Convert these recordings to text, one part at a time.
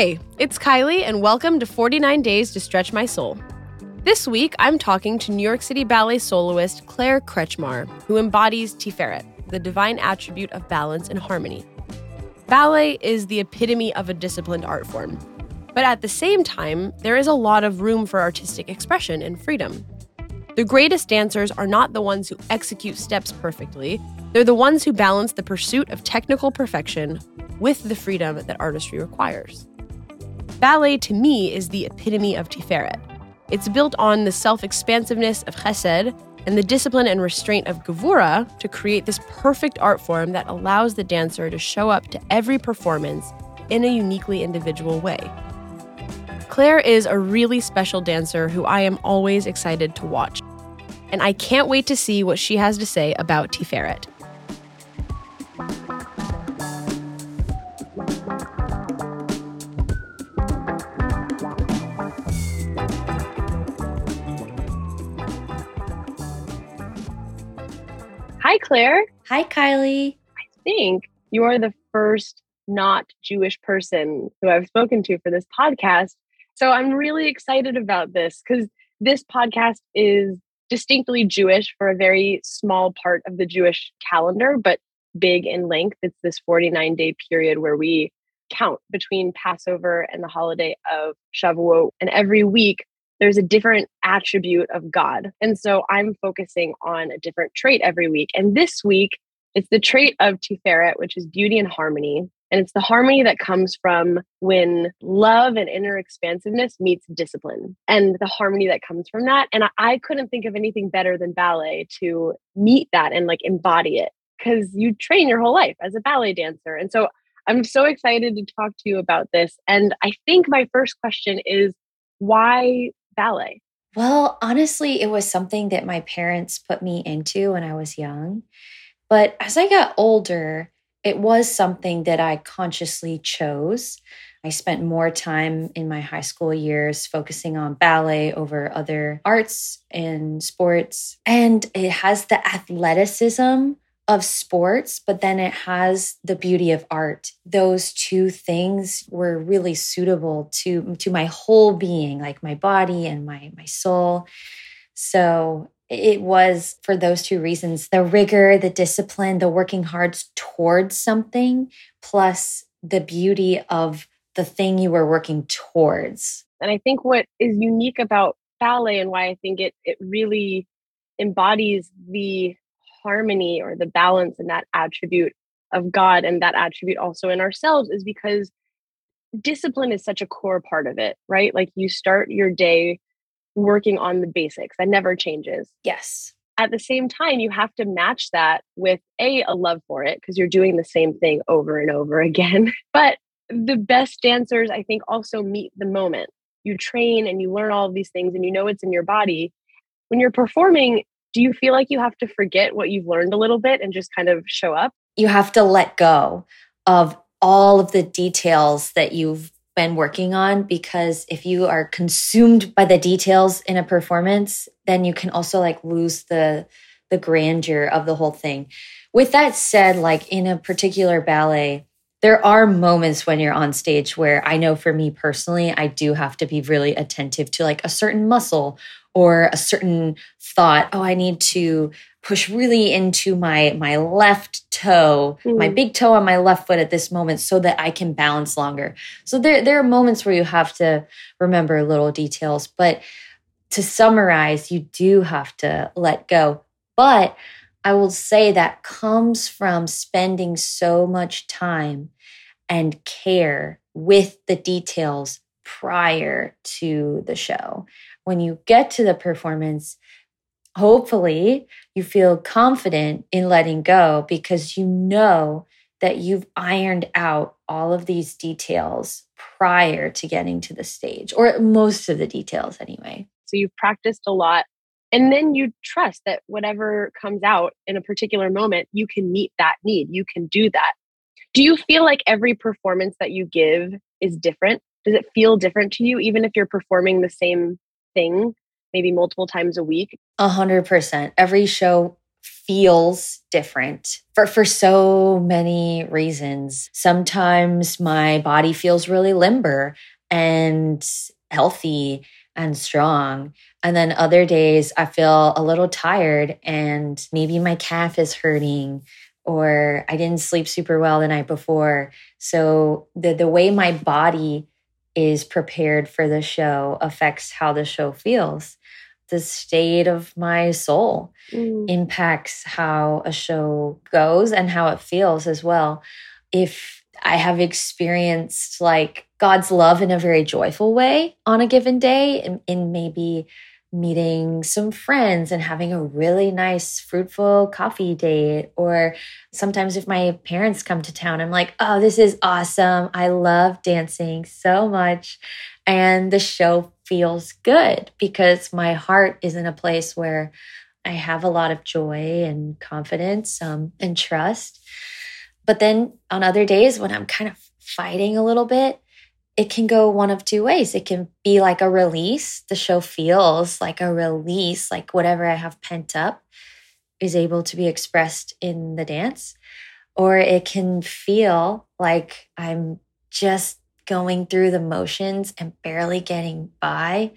Hey, it's Kylie, and welcome to 49 Days to Stretch My Soul. This week, I'm talking to New York City Ballet soloist Claire Kretzschmar, who embodies Tiferet, the divine attribute of balance and harmony. Ballet is the epitome of a disciplined art form, but at the same time, there is a lot of room for artistic expression and freedom. The greatest dancers are not the ones who execute steps perfectly, they're the ones who balance the pursuit of technical perfection with the freedom that artistry requires. Ballet, to me, is the epitome of Tiferet. It's built on the self expansiveness of Chesed and the discipline and restraint of Gevura to create this perfect art form that allows the dancer to show up to every performance in a uniquely individual way. Claire is a really special dancer who I am always excited to watch. And I can't wait to see what she has to say about Tiferet. Claire. Hi, Kylie. I think you are the first not Jewish person who I've spoken to for this podcast. So I'm really excited about this because this podcast is distinctly Jewish for a very small part of the Jewish calendar, but big in length. It's this 49 day period where we count between Passover and the holiday of Shavuot. And every week there's a different attribute of God. And so I'm focusing on a different trait every week. And this week, it's the trait of Tiferet, which is beauty and harmony. And it's the harmony that comes from when love and inner expansiveness meets discipline and the harmony that comes from that. And I, couldn't think of anything better than ballet to meet that and like embody it because you train your whole life as a ballet dancer. And so I'm so excited to talk to you about this. And I think my first question is why ballet? Well, honestly, it was something that my parents put me into when I was young. But as I got older, it was something that I consciously chose. I spent more time in my high school years focusing on ballet over other arts and sports. And it has the athleticism of sports, but then it has the beauty of art. Those two things were really suitable to to my whole being, like my body and my my soul. So it was for those two reasons the rigor, the discipline, the working hard towards something, plus the beauty of the thing you were working towards. And I think what is unique about ballet and why I think it it really embodies the harmony or the balance and that attribute of God and that attribute also in ourselves is because discipline is such a core part of it, right? Like you start your day working on the basics that never changes. Yes. At the same time, you have to match that with a a love for it because you're doing the same thing over and over again. But the best dancers, I think, also meet the moment. You train and you learn all of these things and you know it's in your body. When you're performing, do you feel like you have to forget what you've learned a little bit and just kind of show up? You have to let go of all of the details that you've been working on because if you are consumed by the details in a performance, then you can also like lose the the grandeur of the whole thing. With that said, like in a particular ballet, there are moments when you're on stage where I know for me personally, I do have to be really attentive to like a certain muscle or a certain thought oh i need to push really into my my left toe mm. my big toe on my left foot at this moment so that i can balance longer. So there there are moments where you have to remember little details but to summarize you do have to let go. But i will say that comes from spending so much time and care with the details prior to the show when you get to the performance, hopefully you feel confident in letting go because you know that you've ironed out all of these details prior to getting to the stage, or most of the details anyway. So you've practiced a lot. And then you trust that whatever comes out in a particular moment, you can meet that need. You can do that. Do you feel like every performance that you give is different? Does it feel different to you, even if you're performing the same thing maybe multiple times a week? A hundred percent. Every show feels different for, for so many reasons. Sometimes my body feels really limber and healthy and strong. And then other days I feel a little tired and maybe my calf is hurting or I didn't sleep super well the night before. So the the way my body is prepared for the show affects how the show feels. The state of my soul mm. impacts how a show goes and how it feels as well. If I have experienced like God's love in a very joyful way on a given day, in, in maybe meeting some friends and having a really nice, fruitful coffee date. Or sometimes if my parents come to town, I'm like, oh, this is awesome. I love dancing so much. And the show feels good because my heart is in a place where I have a lot of joy and confidence um, and trust. But then on other days when I'm kind of fighting a little bit, it can go one of two ways. It can be like a release. The show feels like a release, like whatever I have pent up is able to be expressed in the dance. Or it can feel like I'm just going through the motions and barely getting by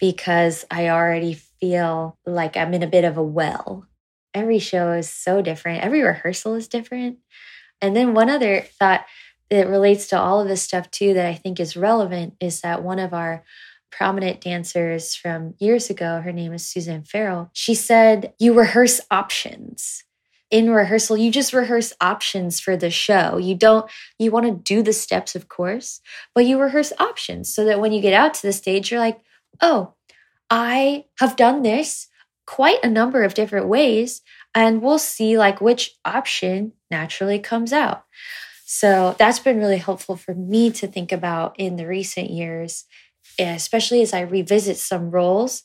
because I already feel like I'm in a bit of a well. Every show is so different, every rehearsal is different. And then one other thought that relates to all of this stuff too that I think is relevant is that one of our prominent dancers from years ago, her name is Suzanne Farrell, she said, You rehearse options. In rehearsal, you just rehearse options for the show. You don't, you want to do the steps, of course, but you rehearse options so that when you get out to the stage, you're like, oh, I have done this quite a number of different ways, and we'll see like which option naturally comes out. So that's been really helpful for me to think about in the recent years, especially as I revisit some roles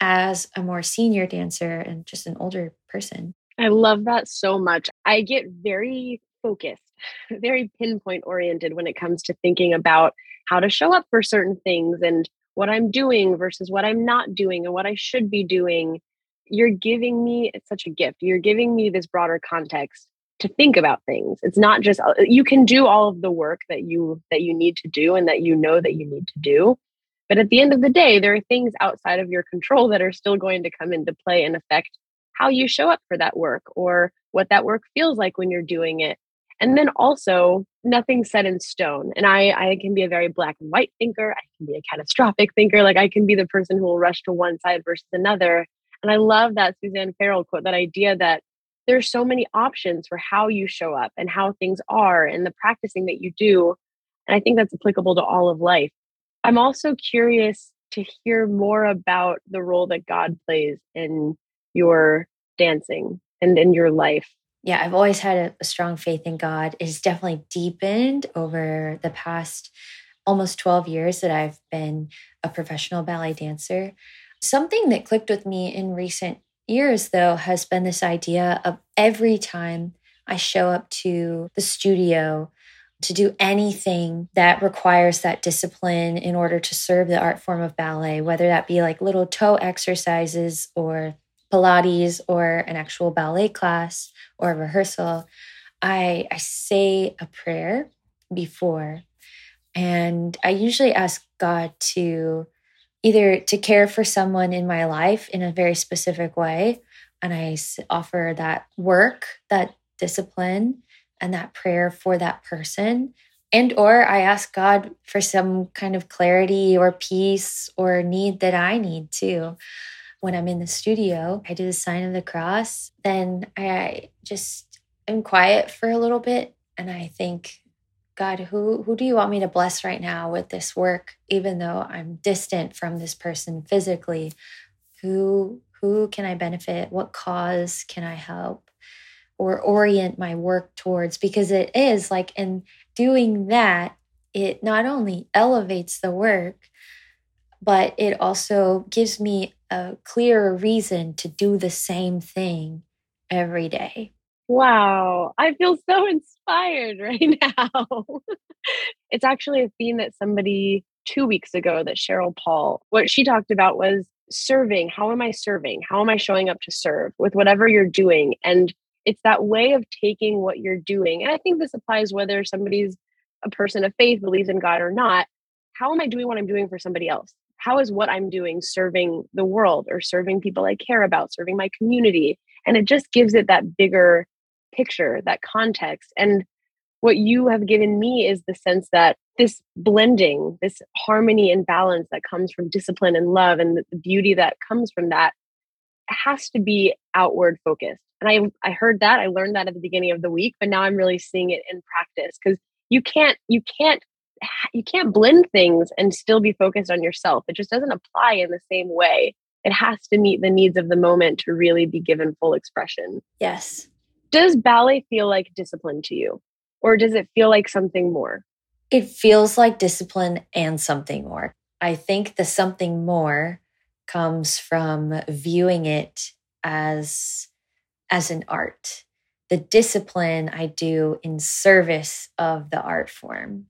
as a more senior dancer and just an older person. I love that so much. I get very focused, very pinpoint oriented when it comes to thinking about how to show up for certain things and what I'm doing versus what I'm not doing and what I should be doing. You're giving me, it's such a gift. You're giving me this broader context to think about things. It's not just uh, you can do all of the work that you that you need to do and that you know that you need to do. But at the end of the day there are things outside of your control that are still going to come into play and affect how you show up for that work or what that work feels like when you're doing it. And then also nothing's set in stone. And i i can be a very black and white thinker. I can be a catastrophic thinker. Like i can be the person who will rush to one side versus another. And i love that suzanne farrell quote that idea that there's so many options for how you show up and how things are and the practicing that you do. And I think that's applicable to all of life. I'm also curious to hear more about the role that God plays in your dancing and in your life. Yeah, I've always had a, strong faith in God. It's definitely deepened over the past almost 12 years that I've been a professional ballet dancer. Something that clicked with me in recent years, though, has been this idea of every time I show up to the studio to do anything that requires that discipline in order to serve the art form of ballet, whether that be like little toe exercises or Pilates or an actual ballet class or a rehearsal, I, I say a prayer before. And I usually ask God to either to care for someone in my life in a very specific way. And I offer that work, that discipline, and that prayer for that person. And or I ask God for some kind of clarity or peace or need that I need too. When I'm in the studio, I do the sign of the cross. Then I just am quiet for a little bit and I think God, who who do you want me to bless right now with this work even though I'm distant from this person physically? Who who can I benefit? What cause can I help or orient my work towards because it is like in doing that it not only elevates the work but it also gives me a clearer reason to do the same thing every day. Wow, I feel so inspired right now. it's actually a theme that somebody two weeks ago that Cheryl Paul, what she talked about was serving. How am I serving? How am I showing up to serve with whatever you're doing? And it's that way of taking what you're doing. And I think this applies whether somebody's a person of faith, believes in God or not. How am I doing what I'm doing for somebody else? How is what I'm doing serving the world or serving people I care about, serving my community? And it just gives it that bigger picture, that context. And what you have given me is the sense that this blending, this harmony and balance that comes from discipline and love and the beauty that comes from that has to be outward focused. And I I heard that, I learned that at the beginning of the week, but now I'm really seeing it in practice cuz you can't you can't you can't blend things and still be focused on yourself. It just doesn't apply in the same way. It has to meet the needs of the moment to really be given full expression. Yes. Does ballet feel like discipline to you? Or does it feel like something more? It feels like discipline and something more. I think the something more comes from viewing it as as an art. The discipline I do in service of the art form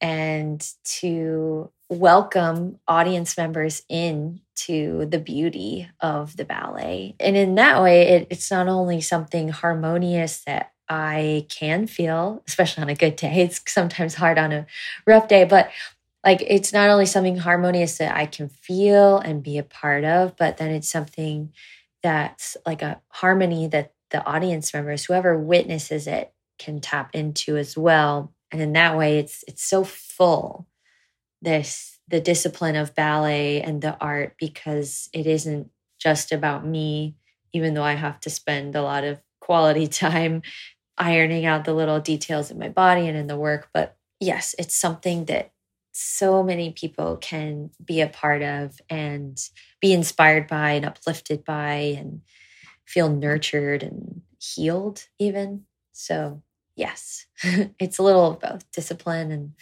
and to welcome audience members in to the beauty of the ballet. And in that way, it, it's not only something harmonious that I can feel, especially on a good day. It's sometimes hard on a rough day, but like it's not only something harmonious that I can feel and be a part of, but then it's something that's like a harmony that the audience members, whoever witnesses it, can tap into as well. And in that way, it's it's so full. This the discipline of ballet and the art because it isn't just about me, even though I have to spend a lot of quality time ironing out the little details in my body and in the work. But yes, it's something that so many people can be a part of and be inspired by and uplifted by and feel nurtured and healed, even. So, yes, it's a little of both discipline and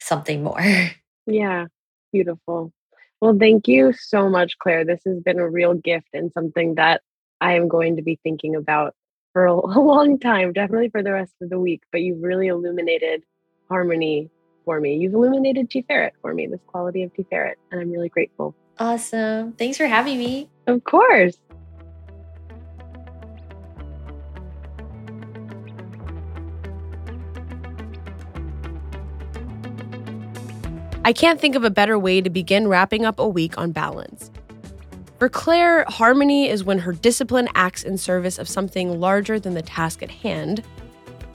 something more. Yeah, beautiful. Well, thank you so much, Claire. This has been a real gift and something that I am going to be thinking about for a, long time, definitely for the rest of the week. But you've really illuminated harmony for me. You've illuminated Tiferet for me, this quality of Tiferet, and I'm really grateful. Awesome. Thanks for having me. Of course. I can't think of a better way to begin wrapping up a week on balance. For Claire, harmony is when her discipline acts in service of something larger than the task at hand,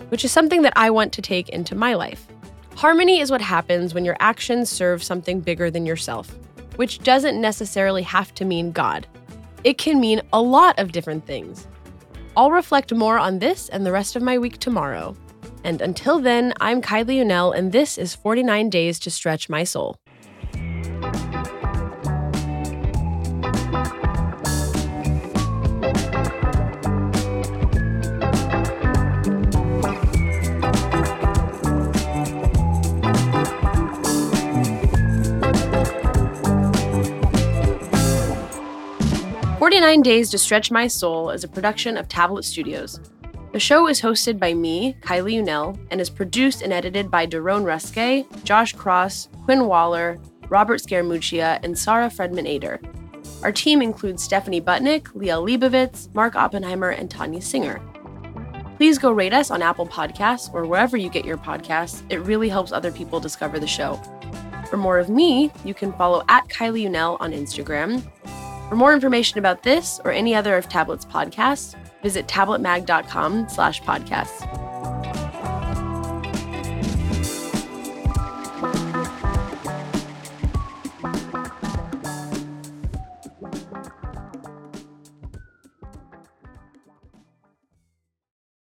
which is something that I want to take into my life. Harmony is what happens when your actions serve something bigger than yourself, which doesn't necessarily have to mean God. It can mean a lot of different things. I'll reflect more on this and the rest of my week tomorrow. And until then, I'm Kylie Unell, and this is 49 Days to Stretch My Soul. 49 Days to Stretch My Soul is a production of Tablet Studios. The show is hosted by me, Kylie Unell, and is produced and edited by Daron Ruske, Josh Cross, Quinn Waller, Robert Scaramuccia, and Sarah Fredman Ader. Our team includes Stephanie Butnick, Leah Leibovitz, Mark Oppenheimer, and Tanya Singer. Please go rate us on Apple Podcasts or wherever you get your podcasts. It really helps other people discover the show. For more of me, you can follow at Kylie Unell on Instagram for more information about this or any other of Tablet's podcasts, visit tabletmag.com slash podcasts.